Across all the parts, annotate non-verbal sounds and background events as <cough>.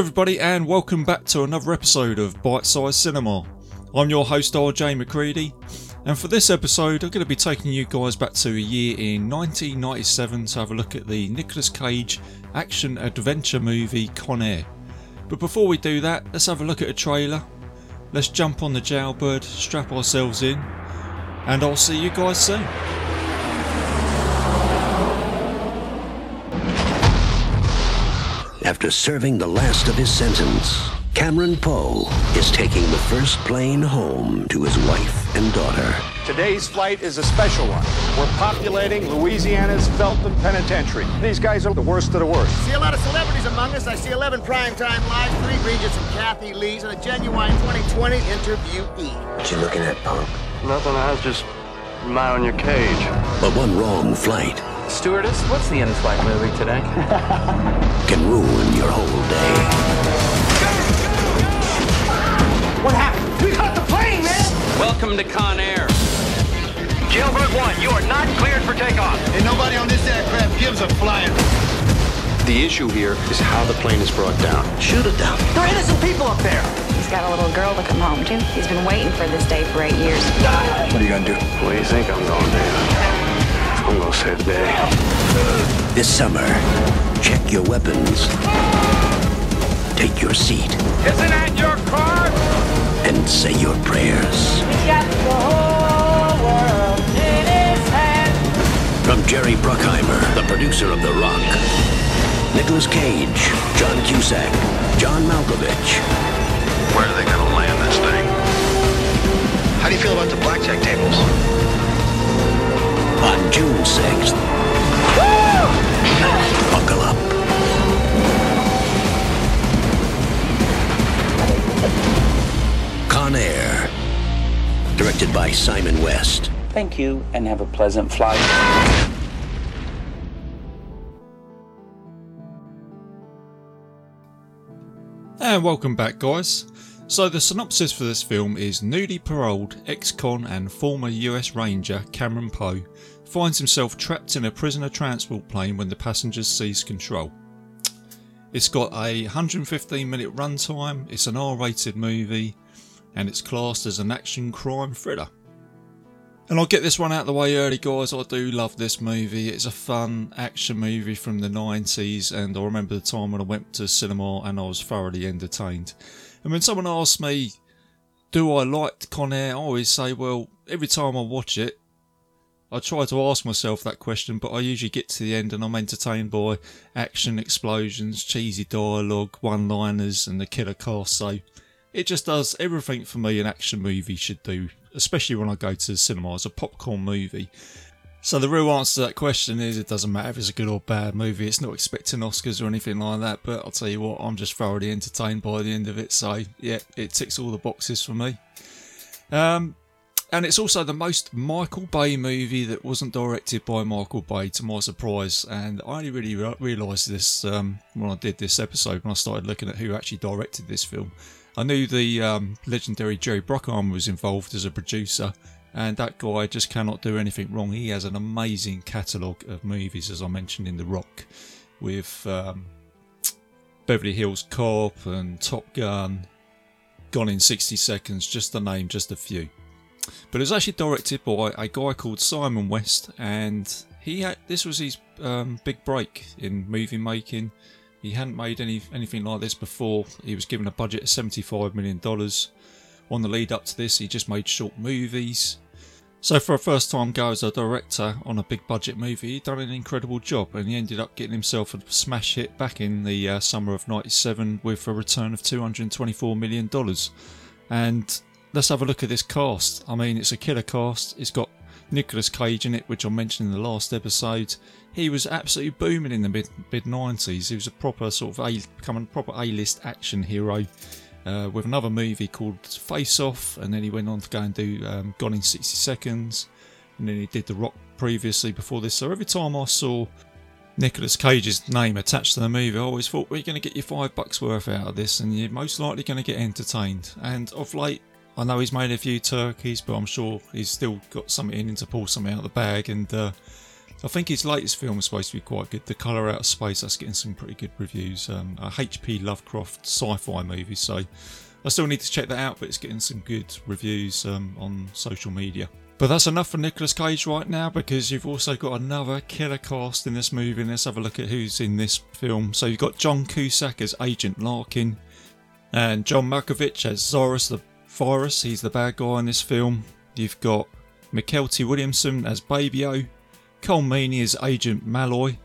Everybody, and welcome back to another episode of Bite Size Cinema. I'm your host, RJ McCready, and for this episode, I'm going to be taking you guys back to a year in 1997 to have a look at the Nicolas Cage action adventure movie Con Air. But before we do that, let's have a look at a trailer. Let's jump on the jailbird, strap ourselves in, and I'll see you guys soon. After serving the last of his sentence, Cameron Poe is taking the first plane home to his wife and daughter. Today's flight is a special one. We're populating Louisiana's Felton Penitentiary. These guys are the worst of the worst. See a lot of celebrities among us. I see 11 primetime lives, three Regents and Kathy Lees, and a genuine 2020 interviewee. What you looking at, punk? Nothing, I was just mind on your cage. But one wrong flight Stewardess, what's the in-flight movie today? <laughs> can ruin your whole day. What happened? We caught the plane, man! Welcome to Con Air. Jailbird 1, you are not cleared for takeoff. And nobody on this aircraft gives a flying. The issue here is how the plane is brought down. Shoot it down. There are innocent people up there. He's got a little girl to come home to. He's been waiting for this day for eight years. What are you gonna do? What do you think I'm going to do? I'm going to save the day. This summer, check your weapons. Take your seat Isn't that your car? and say your prayers. From Jerry Bruckheimer, the producer of The Rock, Nicolas Cage, John Cusack, John Malkovich, Where are they going to land this thing? How do you feel about the blackjack tables? On June 6th. Buckle up. Con Air. Directed by Simon West. Thank you, and have a pleasant flight. And welcome back, guys. So, the synopsis for this film is newly paroled ex con and former US Ranger Cameron Poe finds himself trapped in a prisoner transport plane when the passengers seize control. It's got a 115 minute runtime, it's an R rated movie, and it's classed as an action crime thriller. And I'll get this one out of the way early, guys. I do love this movie. It's a fun action movie from the 90s, and I remember the time when I went to cinema and I was thoroughly entertained. And when someone asks me, Do I like Con Air? I always say, Well, every time I watch it, I try to ask myself that question, but I usually get to the end and I'm entertained by action, explosions, cheesy dialogue, one liners, and the killer cast. So it just does everything for me an action movie should do, especially when I go to the cinema as a popcorn movie. So the real answer to that question is it doesn't matter if it's a good or bad movie. It's not expecting Oscars or anything like that, but I'll tell you what, I'm just thoroughly entertained by the end of it. So yeah, it ticks all the boxes for me. Um, and it's also the most Michael Bay movie that wasn't directed by Michael Bay, to my surprise. And I only really re- realised this um, when I did this episode, when I started looking at who actually directed this film. I knew the um, legendary Jerry Bruckheimer was involved as a producer, and that guy just cannot do anything wrong. He has an amazing catalogue of movies, as I mentioned in The Rock, with um, Beverly Hills Cop and Top Gun, Gone in 60 Seconds, just to name just a few. But it was actually directed by a guy called Simon West, and he had this was his um, big break in movie making. He hadn't made any anything like this before. He was given a budget of seventy five million dollars. On the lead up to this, he just made short movies. So for a first time go as a director on a big budget movie, he'd done an incredible job, and he ended up getting himself a smash hit back in the uh, summer of '97 with a return of 224 million dollars. And let's have a look at this cast. I mean, it's a killer cast. It's got Nicolas Cage in it, which I mentioned in the last episode. He was absolutely booming in the mid mid nineties. He was a proper sort of a becoming proper A list action hero. Uh, with another movie called Face Off, and then he went on to go and do um, Gone in 60 Seconds, and then he did The Rock previously before this. So every time I saw Nicolas Cage's name attached to the movie, I always thought, well, you're going to get your five bucks worth out of this, and you're most likely going to get entertained. And of late, I know he's made a few turkeys, but I'm sure he's still got something in him to pull something out of the bag. And uh, I think his latest film is supposed to be quite good. The Colour Out of Space, that's getting some pretty good reviews. Um, a H.P. Lovecraft sci-fi movie, so I still need to check that out, but it's getting some good reviews um, on social media. But that's enough for Nicolas Cage right now because you've also got another killer cast in this movie. Let's have a look at who's in this film. So you've got John Cusack as Agent Larkin, and John Malkovich as Cyrus the He's the bad guy in this film. You've got Mykelti Williamson as Baby O, Colm Meaney as Agent Malloy,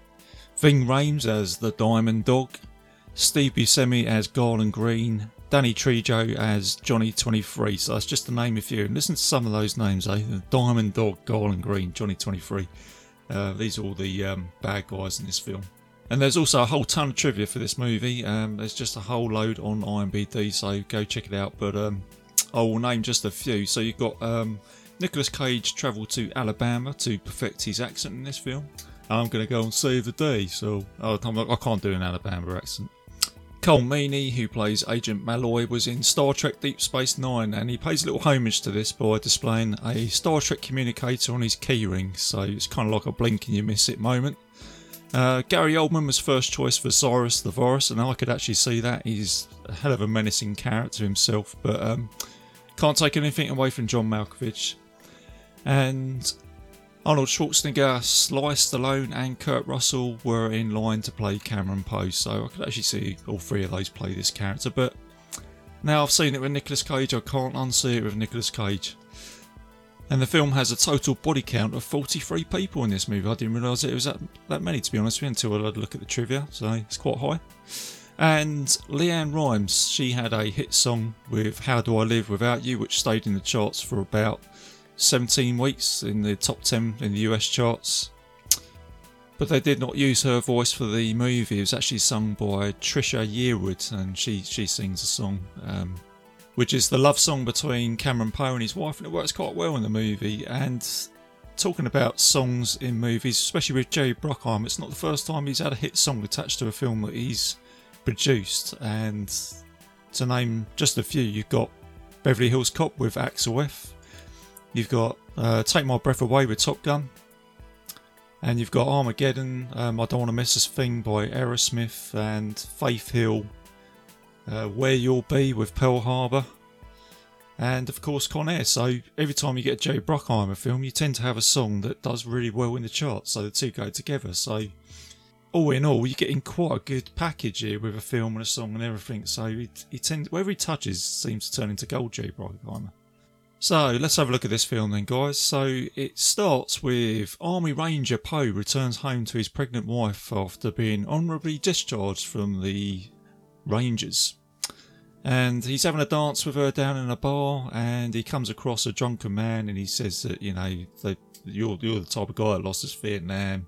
Ving Rhames as the Diamond Dog, Steve Buscemi as Garland Green, Danny Trejo as Johnny 23. So that's just to name a few. And listen to some of those names, eh? The Diamond Dog, Garland Green, Johnny 23. Uh, these are all the um, bad guys in this film. And there's also a whole ton of trivia for this movie. Um, there's just a whole load on IMDb, so go check it out. But um, I will name just a few. So you've got um, Nicolas Cage travel to Alabama to perfect his accent in this film. I'm going to go and save the day, so oh, I can't do an Alabama accent. Colm Meaney, who plays Agent Malloy, was in Star Trek Deep Space Nine, and he pays a little homage to this by displaying a Star Trek communicator on his keyring, so it's kind of like a blink and you miss it moment. Uh, Gary Oldman was first choice for Cyrus the Virus, and I could actually see that. He's a hell of a menacing character himself, but um, can't take anything away from John Malkovich. And Arnold Schwarzenegger, Sly Stallone, and Kurt Russell were in line to play Cameron Poe, so I could actually see all three of those play this character. But now I've seen it with Nicolas Cage, I can't unsee it with Nicolas Cage. And the film has a total body count of 43 people in this movie. I didn't realise it was that, that many, to be honest with you, until I had a look at the trivia, so it's quite high. And LeAnn Rimes, she had a hit song with How Do I Live Without You, which stayed in the charts for about 17 weeks in the top 10 in the US charts. But they did not use her voice for the movie. It was actually sung by Trisha Yearwood, and she, she sings a song, um, which is the love song between Cameron Poe and his wife, and it works quite well in the movie. And talking about songs in movies, especially with Jerry Bruckheimer, it's not the first time he's had a hit song attached to a film that he's produced. And to name just a few, you've got Beverly Hills Cop with Axel F. You've got uh, Take My Breath Away with Top Gun. And you've got Armageddon, um, I Don't Want to Miss a Thing by Aerosmith, and Faith Hill, uh, Where You'll Be with Pearl Harbor, and of course Con Air. So every time you get a Jerry Bruckheimer film, you tend to have a song that does really well in the charts, so the two go together. So all in all, you're getting quite a good package here with a film and a song and everything. So he, he tends, wherever he touches, seems to turn into gold, Jerry Bruckheimer. So let's have a look at this film then, guys. So it starts with Army Ranger Poe returns home to his pregnant wife after being honourably discharged from the Rangers. And he's having a dance with her down in a bar, and he comes across a drunken man, and he says that you know you're you're the type of guy that lost his Vietnam.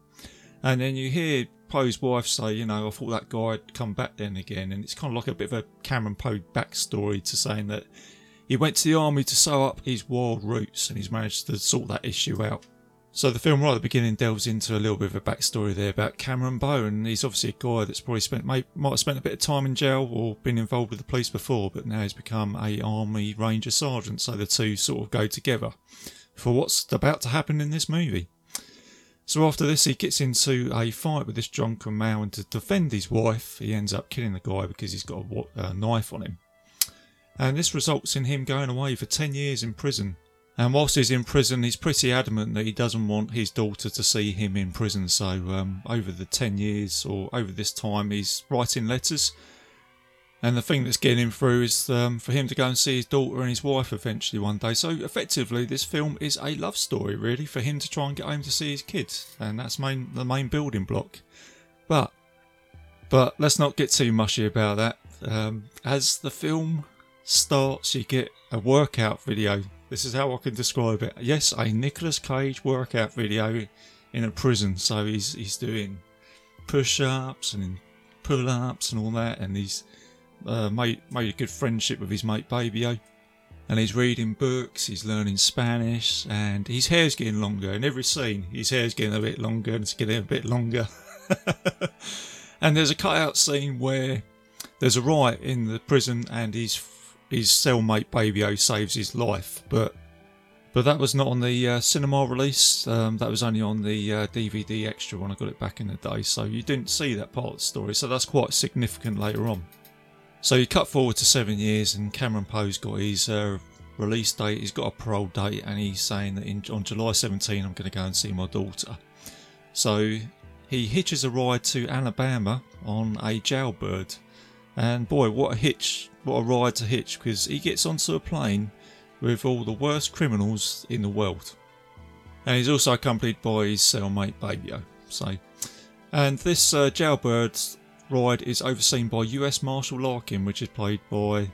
And then you hear Poe's wife say, you know, I thought that guy'd come back then again, and it's kind of like a bit of a Cameron Poe backstory to saying that he went to the army to sow up his wild roots and he's managed to sort that issue out. So the film right at the beginning delves into a little bit of a backstory there about Cameron Poe, and he's obviously a guy that's probably spent might have spent a bit of time in jail or been involved with the police before, but now he's become a army ranger sergeant. So the two sort of go together for what's about to happen in this movie. So after this, he gets into a fight with this drunken man, and to defend his wife, he ends up killing the guy because he's got a, a knife on him and this results in him going away for 10 years in prison. And whilst he's in prison, he's pretty adamant that he doesn't want his daughter to see him in prison. So, um, over the 10 years or over this time, he's writing letters. And the thing that's getting him through is um, for him to go and see his daughter and his wife eventually one day. So, effectively, this film is a love story, really, for him to try and get home to see his kids. And that's main, the main building block. But, but let's not get too mushy about that. Um, as the film starts, you get a workout video. This is how I can describe it. Yes, a Nicolas Cage workout video in a prison. So he's he's doing push-ups and pull-ups and all that, and he's uh, made made a good friendship with his mate Baby And he's reading books, he's learning Spanish, and his hair's getting longer. In every scene, his hair's getting a bit longer, and it's getting a bit longer. <laughs> and there's a cut-out scene where there's a riot in the prison, and he's his cellmate Baby O saves his life, but But that was not on the uh, cinema release. Um, that was only on the uh, DVD extra when I got it back in the day. So you didn't see that part of the story. So that's quite significant later on. So you cut forward to seven years, and Cameron Poe's got his uh, release date. He's got a parole date, and he's saying that in, on July 17, I'm going to go and see my daughter. So he hitches a ride to Alabama on a jailbird. And boy, what a hitch! What a ride to hitch because he gets onto a plane with all the worst criminals in the world. And he's also accompanied by his cellmate Baby-O. So, and this uh, jailbird ride is overseen by US Marshal Larkin, which is played by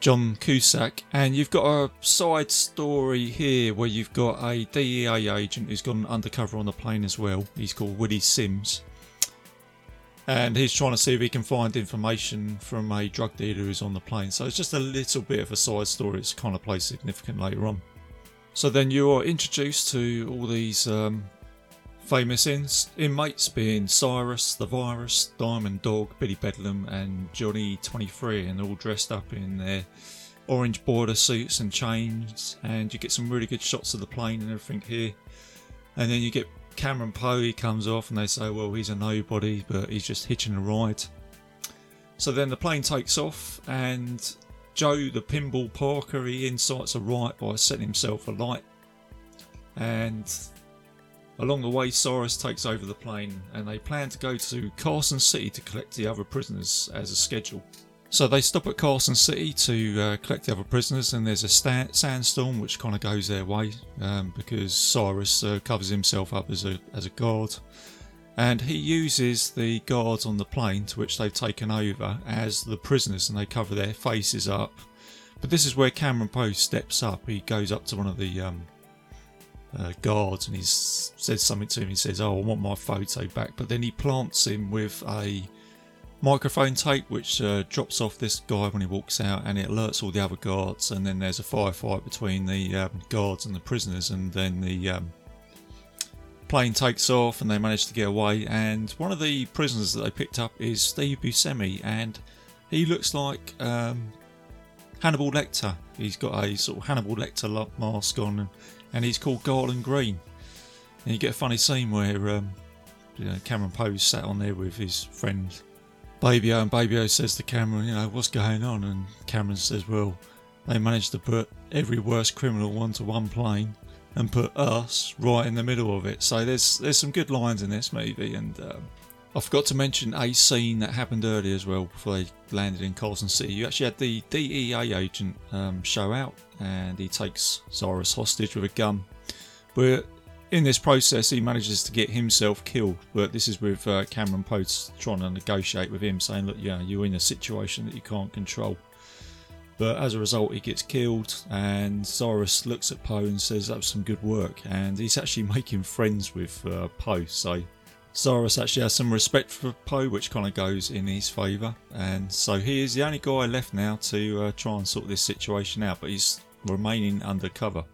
John Cusack. And you've got a side story here where you've got a DEA agent who's gone undercover on the plane as well. He's called Woody Sims. And he's trying to see if he can find information from a drug dealer who's on the plane. So it's just a little bit of a side story. It's kind of plays significant later on. So then you are introduced to all these um, famous ins- inmates, being Cyrus, the Virus, Diamond Dog, Billy Bedlam, and Johnny 23, and all dressed up in their orange border suits and chains. And you get some really good shots of the plane and everything here. And then you get Cameron Poe, he comes off, and they say, well, he's a nobody, but he's just hitching a ride. So then the plane takes off, and Joe, the pinball Parker, he incites a riot by setting himself alight. And along the way, Cyrus takes over the plane, and they plan to go to Carson City to collect the other prisoners as a schedule. So they stop at Carson City to uh, collect the other prisoners, and there's a sta- sandstorm which kind of goes their way um, because Cyrus uh, covers himself up as a as a guard, and he uses the guards on the plane to which they've taken over as the prisoners, and they cover their faces up. But this is where Cameron Poe steps up. He goes up to one of the um, uh, guards and he says something to him. He says, "Oh, I want my photo back," but then he plants him with a microphone tape which uh, drops off this guy when he walks out and it alerts all the other guards and then there's a firefight between the um, guards and the prisoners and then the um, plane takes off and they manage to get away. And one of the prisoners that they picked up is Steve Buscemi and he looks like um, Hannibal Lecter. He's got a sort of Hannibal Lecter mask on and, and he's called Garland Green and you get a funny scene where um, you know, Cameron Poe's sat on there with his friend Baby-O and Baby-O says to Cameron, you know, what's going on? And Cameron says, well, they managed to put every worst criminal onto one plane and put us right in the middle of it. So there's there's some good lines in this movie, and um, I forgot to mention a scene that happened earlier as well before they landed in Carson City. You actually had the DEA agent um, show out, and he takes Cyrus hostage with a gun. But in this process, he manages to get himself killed. But this is with uh, Cameron Poe trying to negotiate with him, saying, "Look, yeah, you're in a situation that you can't control." But as a result, he gets killed, and Cyrus looks at Poe and says, "That was some good work." And he's actually <laughs> making friends with uh, Poe, so Cyrus actually has some respect for Poe, which kind of goes in his favour. And so he is the only guy left now to uh, try and sort this situation out, but he's remaining undercover.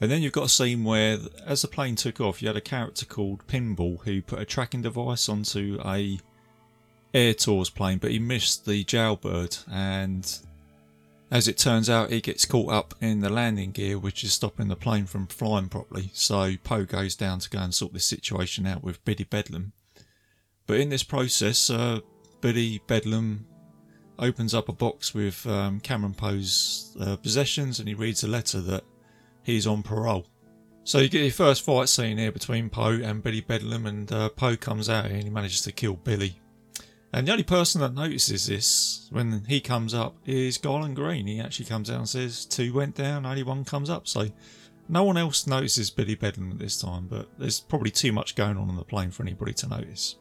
And then you've got a scene where, as the plane took off, you had a character called Pinball who put a tracking device onto a Air Tours plane, but he missed the jailbird, and as it turns out, he gets caught up in the landing gear, which is stopping the plane from flying properly. So Poe goes down to go and sort this situation out with Billy Bedlam. But in this process, uh, Billy Bedlam opens up a box with um, Cameron Poe's uh, possessions, and he reads a letter that he's on parole. So you get your first fight scene here between Poe and Billy Bedlam, and uh, Poe comes out and he manages to kill Billy. And the only person that notices this when he comes up is Garland Green. He actually comes out and says two went down, only one comes up. So no one else notices Billy Bedlam at this time, but there's probably too much going on on the plane for anybody to notice.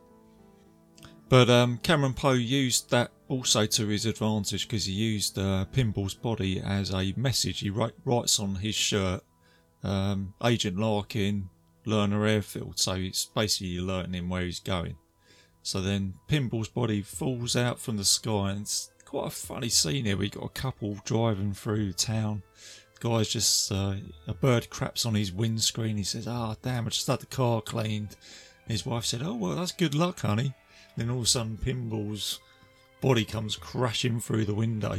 But um, Cameron Poe used that also to his advantage because he used uh, Pinball's body as a message. He write, writes on his shirt, um, Agent Larkin, Lerner Airfield. So it's basically alerting him where he's going. So then Pinball's body falls out from the sky, and it's quite a funny scene here. We got a couple driving through town. The guy's just uh, a bird craps on his windscreen. He says, "Ah, oh, damn! I just had the car cleaned." His wife said, "Oh well, that's good luck, honey." Then all of a sudden, Pinball's body comes crashing through the window.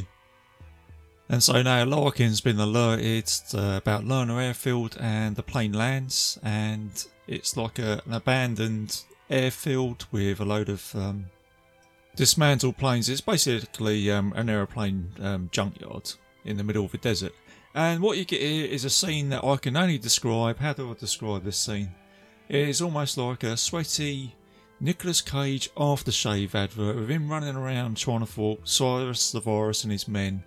And so now Larkin's been alerted uh, about Lerner Airfield and the plane lands, and it's like a, an abandoned airfield with a load of um, dismantled planes. It's basically um, an aeroplane um, junkyard in the middle of the desert. And what you get here is a scene that I can only describe. How do I describe this scene? It is almost like a sweaty Nicolas Cage aftershave advert with him running around trying to thwart Cyrus the Virus and his men.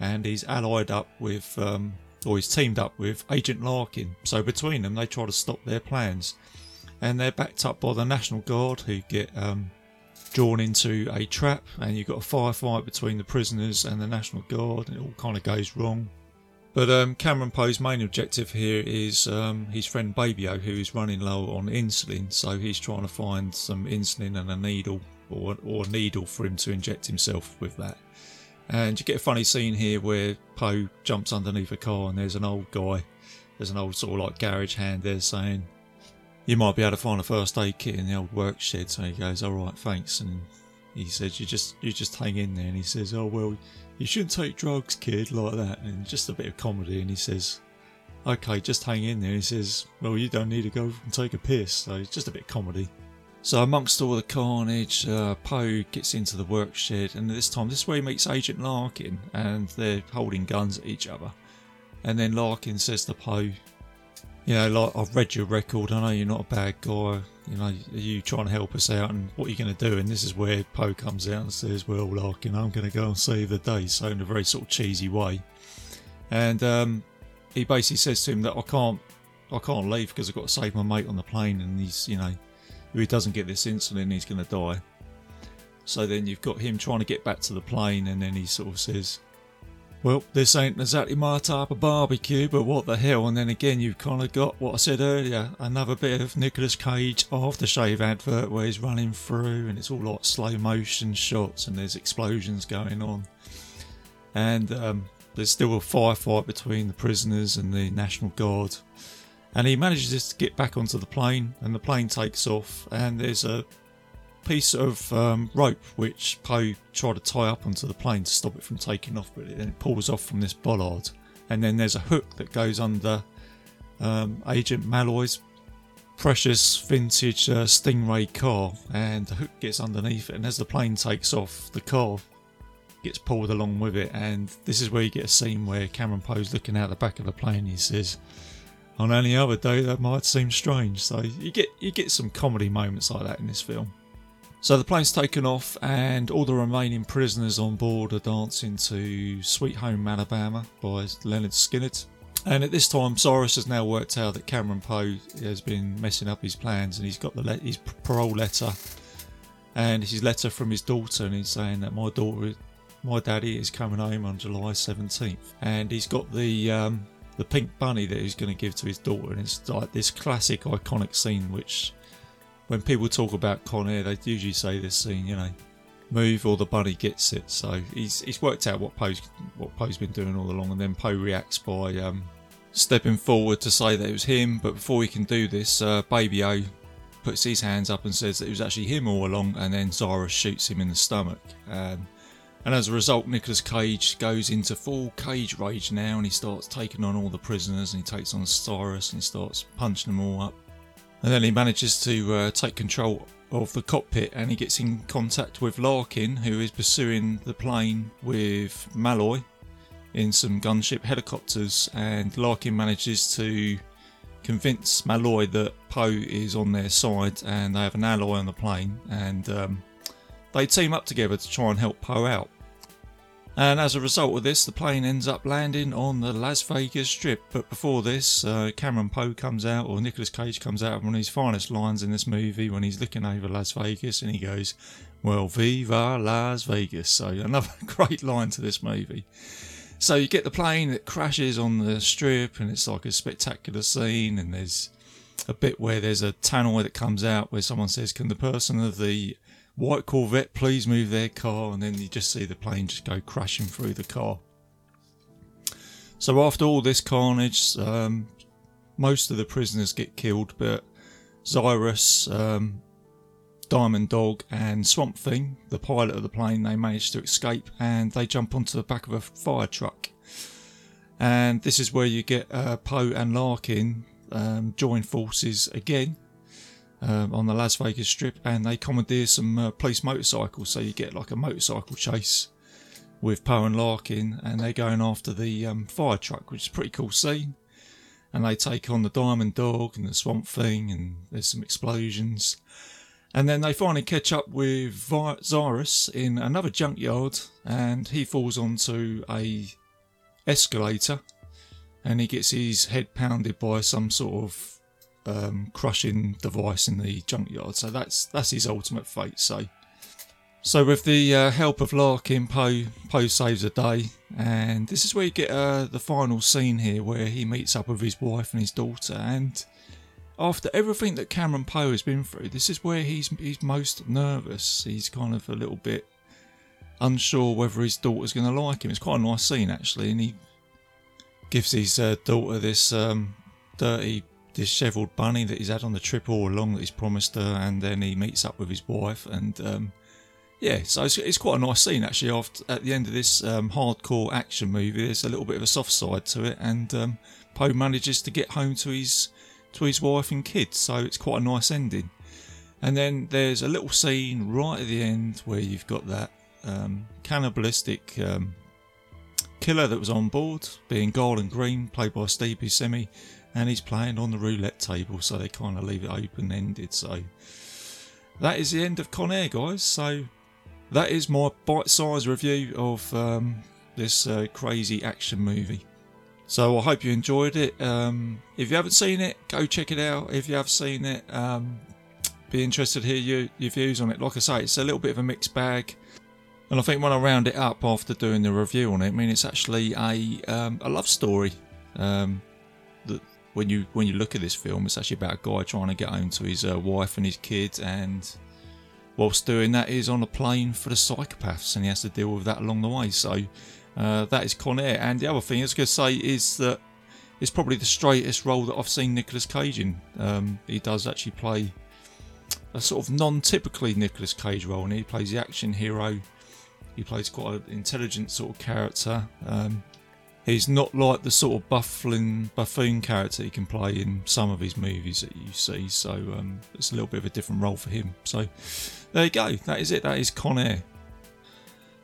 And he's allied up with, um, or he's teamed up with Agent Larkin. So between them, they try to stop their plans. And they're backed up by the National Guard who get um, drawn into a trap. And you've got a firefight between the prisoners and the National Guard, and it all kind of goes wrong. But um, Cameron Poe's main objective here is um, his friend Baby-O, who is running low on insulin. So he's trying to find some insulin and a needle, or, or a needle for him to inject himself with that. And you get a funny scene here where Poe jumps underneath a car, and there's an old guy, there's an old sort of like garage hand there saying, "You might be able to find a first aid kit in the old work shed." So he goes, "All right, thanks." And he says, "You just you just hang in there." And he says, "Oh well." you shouldn't take drugs, kid, like that. And just a bit of comedy. And he says, okay, just hang in there. And he says, well, you don't need to go and take a piss. So it's just a bit of comedy. So amongst all the carnage, uh, Poe gets into the work shed, and this time, this is where he meets Agent Larkin, and they're holding guns at each other. And then Larkin says to Poe, you know, like I've read your record. I know you're not a bad guy. You know, are you trying to help us out? And what are you going to do? And this is where Poe comes out and says, "Well, Larkin, I'm going to go and save the day." So in a very sort of cheesy way, and um, he basically says to him that I can't, I can't leave because I've got to save my mate on the plane, and he's, you know, if he doesn't get this insulin, he's going to die. So then you've got him trying to get back to the plane, and then he sort of says, well, this ain't exactly my type of barbecue, but what the hell? And then again, you've kind of got what I said earlier another bit of Nicolas Cage aftershave advert where he's running through and it's all like slow motion shots and there's explosions going on. And um, there's still a firefight between the prisoners and the National Guard. And he manages to get back onto the plane, and the plane takes off, and there's a piece of um, rope which Poe tried to tie up onto the plane to stop it from taking off, but then it pulls off from this bollard. And then there's a hook that goes under um, Agent Malloy's precious vintage uh, Stingray car, and the hook gets underneath it. And as the plane takes off, the car gets pulled along with it. And this is where you get a scene where Cameron Poe's looking out the back of the plane. He says, "On any other day, that might seem strange." So you get you get some comedy moments like that in this film. So the plane's taken off, and all the remaining prisoners on board are dancing to Sweet Home Alabama by Lynyrd Skynyrd. And at this time, Cyrus has now worked out that Cameron Poe has been messing up his plans, and he's got the le- his parole letter. And his letter from his daughter, and he's saying that my daughter, my daddy, is coming home on July 17th, and he's got the um, the pink bunny that he's going to give to his daughter, and it's like this classic iconic scene which when people talk about Con Air, they usually say this scene, you know, move or the bunny gets it. So he's he's worked out what Poe's what Poe's been doing all along, and then Poe reacts by um, stepping forward to say that it was him. But before he can do this, uh, Baby-O puts his hands up and says that it was actually him all along, and then Cyrus shoots him in the stomach. Um, and as a result, Nicolas Cage goes into full cage rage now, and he starts taking on all the prisoners, and he takes on Cyrus, and he starts punching them all up. And then he manages to uh, take control of the cockpit and he gets in contact with Larkin, who is pursuing the plane with Malloy in some gunship helicopters. And Larkin manages to convince Malloy that Poe is on their side and they have an ally on the plane. And um, they team up together to try and help Poe out. And as a result of this, the plane ends up landing on the Las Vegas Strip. But before this, uh, Cameron Poe comes out, or Nicolas Cage comes out, one of his finest lines in this movie when he's looking over Las Vegas and he goes, Well, viva Las Vegas. So, another <laughs> great line to this movie. So, you get the plane that crashes on the strip, and it's like a spectacular scene. And there's a bit where there's a tannoy that comes out where someone says, Can the person of the white Corvette, please move their car, and then you just see the plane just go crashing through the car. So after all this carnage, um, most of the prisoners get killed, but Cyrus, um, Diamond Dog, and Swamp Thing, the pilot of the plane, they manage to escape and they jump onto the back of a fire truck. And this is where you get uh, Poe and Larkin um, join forces again um, on the Las Vegas Strip, and they commandeer some uh, police motorcycles. So you get like a motorcycle chase with Poe and Larkin, and they're going after the um, fire truck, which is pretty cool scene. And they take on the Diamond Dog and the Swamp Thing, and there's some explosions. And then they finally catch up with Cyrus in another junkyard, and he falls onto a escalator, and he gets his head pounded by some sort of um, crushing device in the junkyard. So that's that's his ultimate fate. So, so with the uh, help of Larkin, Poe Poe saves the day, and this is where you get uh, the final scene here, where he meets up with his wife and his daughter, and after everything that Cameron Poe has been through, this is where he's he's most nervous. He's kind of a little bit unsure whether his daughter's going to like him. It's quite a nice scene actually, and he gives his uh, daughter this um, dirty, dishevelled bunny that he's had on the trip all along that he's promised her, and then he meets up with his wife, and um, yeah, so it's, it's, quite a nice scene actually. After at the end of this um, hardcore action movie, there's a little bit of a soft side to it, and um, Poe manages to get home to his to his wife and kids, so it's quite a nice ending. And then there's a little scene right at the end where you've got that um, cannibalistic um, killer that was on board, being Garland Green, played by Steve Buscemi, and he's playing on the roulette table, so they kind of leave it open ended. So that is the end of Con Air, guys. So that is my bite sized review of um, this uh, crazy action movie. So I hope you enjoyed it. Um, if you haven't seen it, go check it out. If you have seen it, um, be interested to hear your, your views on it. Like I say, it's a little bit of a mixed bag. And I think when I round it up after doing the review on it, I mean it's actually a um, a love story. Um, that when you when you look at this film, it's actually about a guy trying to get home to his uh, wife and his kids, and whilst doing that, he's on a plane for the psychopaths, and he has to deal with that along the way. So uh, that is Con Air. And the other thing I was going to say is that it's probably the straightest role that I've seen Nicolas Cage in. Um, he does actually play a sort of non-typically Nicolas Cage role, and he plays the action hero. He plays quite an intelligent sort of character. Um, he's not like the sort of buffling buffoon character he can play in some of his movies that you see. So um, it's a little bit of a different role for him. So there you go. That is it. That is Con Air.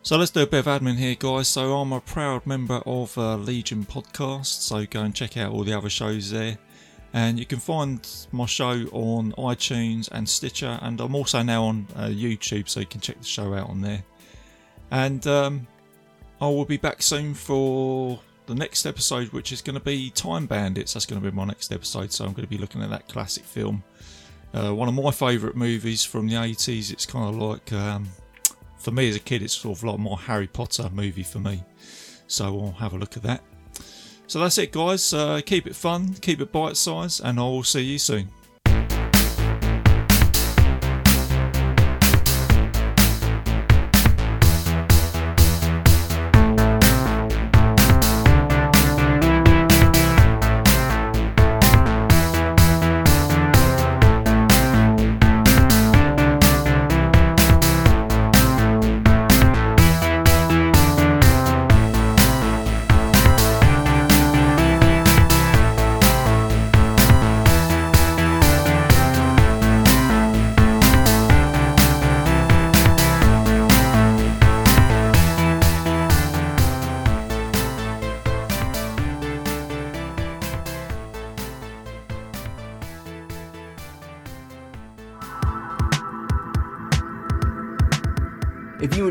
So let's do a bit of admin here, guys. So I'm a proud member of uh, Legion Podcast, so go and check out all the other shows there. And you can find my show on iTunes and Stitcher, and I'm also now on uh, YouTube, so you can check the show out on there. And um, I will be back soon for the next episode, which is going to be Time Bandits. That's going to be my next episode, so I'm going to be looking at that classic film. Uh, one of my favourite movies from the 80s. It's kind of like um, for me as a kid, it's sort of like more Harry Potter movie for me. So I'll have a look at that. So that's it, guys. Uh, keep it fun, keep it bite sized, and I will see you soon.